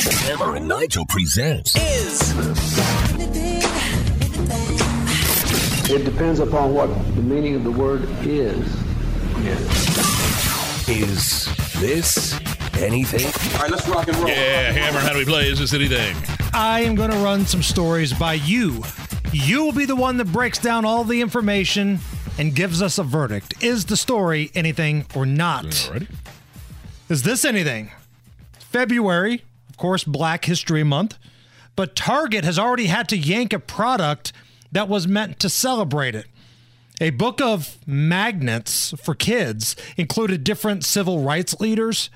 Hammer and Nigel presents Is It depends upon what the meaning of the word is. Is This Anything? All right, let's rock and roll. Yeah, Hammer, how do we play? Is this anything? I am going to run some stories by you. You will be the one that breaks down all the information and gives us a verdict. Is the story anything or not? Alrighty. Is this anything? February, of course, Black History Month, but Target has already had to yank a product that was meant to celebrate it. A book of magnets for kids included different civil rights leaders,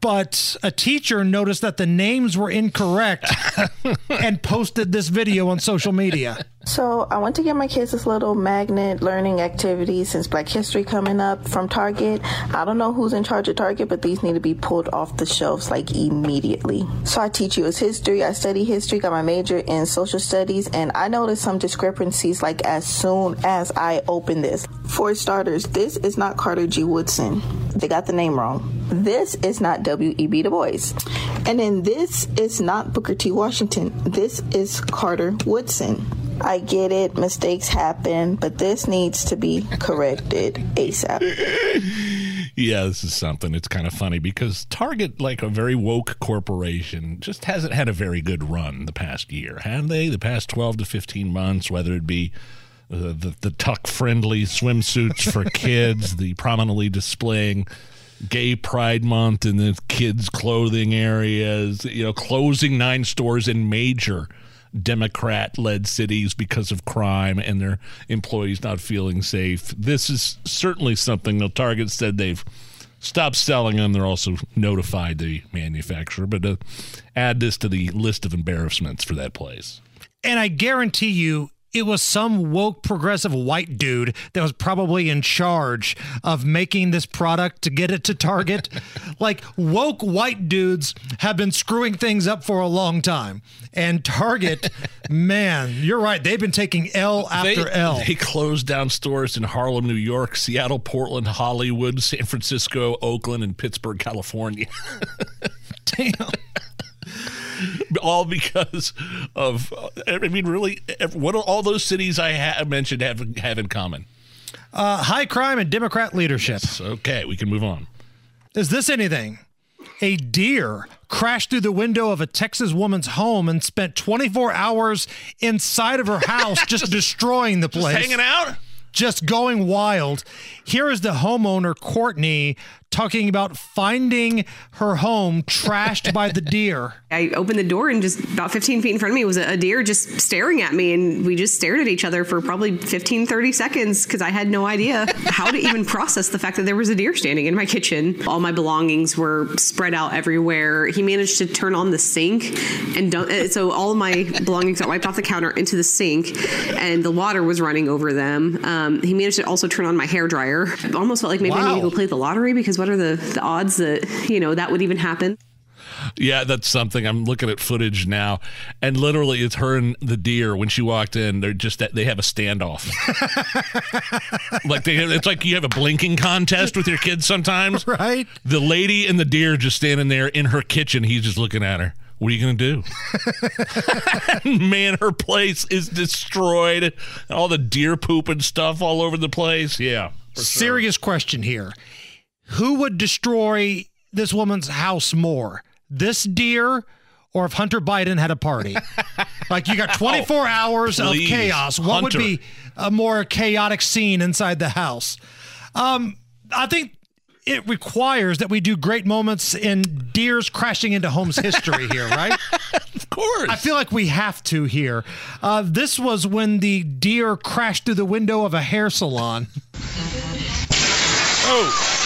but a teacher noticed that the names were incorrect and posted this video on social media. So I went to get my kids this little magnet learning activity since Black History coming up from Target. I don't know who's in charge of Target, but these need to be pulled off the shelves like immediately. So I teach U.S. history, I study history, got my major in social studies, and I noticed some discrepancies like as soon as I open this. For starters, this is not Carter G. Woodson. They got the name wrong. This is not W.E.B. Du Bois. And then this is not Booker T. Washington. This is Carter Woodson. I get it, mistakes happen, but this needs to be corrected ASAP. Yeah, this is something. It's kind of funny because Target, like a very woke corporation, just hasn't had a very good run the past year, have they? The past 12 to 15 months, whether it be uh, the, the tuck friendly swimsuits for kids, the prominently displaying gay pride month in the kids' clothing areas, you know, closing nine stores in major Democrat led cities because of crime and their employees not feeling safe. This is certainly something the Target said they've stopped selling them. They're also notified the manufacturer, but uh, add this to the list of embarrassments for that place. And I guarantee you, it was some woke progressive white dude that was probably in charge of making this product to get it to Target. like woke white dudes have been screwing things up for a long time. And Target, man, you're right. They've been taking L after they, L. They closed down stores in Harlem, New York, Seattle, Portland, Hollywood, San Francisco, Oakland, and Pittsburg, California. Damn. all because of I mean really what all those cities I ha- mentioned have have in common? Uh, high crime and Democrat leadership. Okay, we can move on. Is this anything? A deer crashed through the window of a Texas woman's home and spent 24 hours inside of her house just destroying the place. Hanging out? just going wild. Here is the homeowner, Courtney, talking about finding her home trashed by the deer. I opened the door and just about 15 feet in front of me was a deer just staring at me. And we just stared at each other for probably 15, 30 seconds because I had no idea how to even process the fact that there was a deer standing in my kitchen. All my belongings were spread out everywhere. He managed to turn on the sink and don't, so all of my belongings got wiped off the counter into the sink and the water was running over them. Um, he managed to also turn on my hair dryer. I almost felt like maybe I Wow. need to go play the lottery because what are the, the odds that, you know, that would even happen? Yeah, that's something. I'm looking at footage now, and literally, it's her and the deer. When she walked in, they're just they have a standoff. like they, it's like you have a blinking contest with your kids sometimes, Right? The lady and the deer just standing there in her kitchen. He's just looking at her. What are you going to do? Man, her place is destroyed. All the deer poop and stuff all over the place. Yeah. for sure. Serious question here. Who would destroy this woman's house more? This deer or if Hunter Biden had a party? like you got 24 hours of Oh, chaos. What would be a more chaotic scene inside the house? Um, I think it requires that we do great moments in deers crashing into homes history here, right? Of course. I feel like we have to here. Uh, this was when the deer crashed through the window of a hair salon. oh,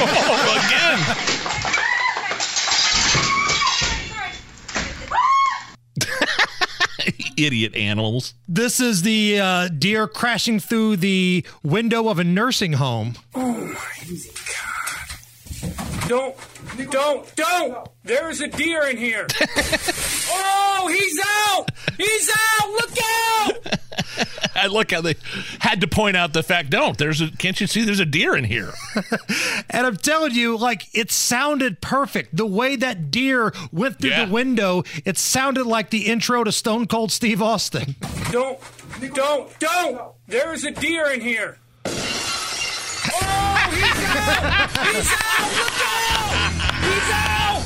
oh, again. Idiot animals. This is the uh, deer crashing through the window of a nursing home. Oh my god! Don't, don't, don't! There is a deer in here. oh, he's out! He's out! I look how they had to point out the fact. Don't there's a can't you see there's a deer in here? and I'm telling you, like it sounded perfect. The way that deer went through Yeah. the window, it sounded like the intro to Stone Cold Steve Austin. Don't, don't, don't! There's a deer in here. Oh, he's out! He's out! Look out! He's out!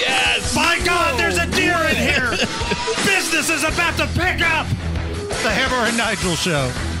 Yes. My God, there's a deer in here. Business is about to pick up. The Hammer and Nigel Show.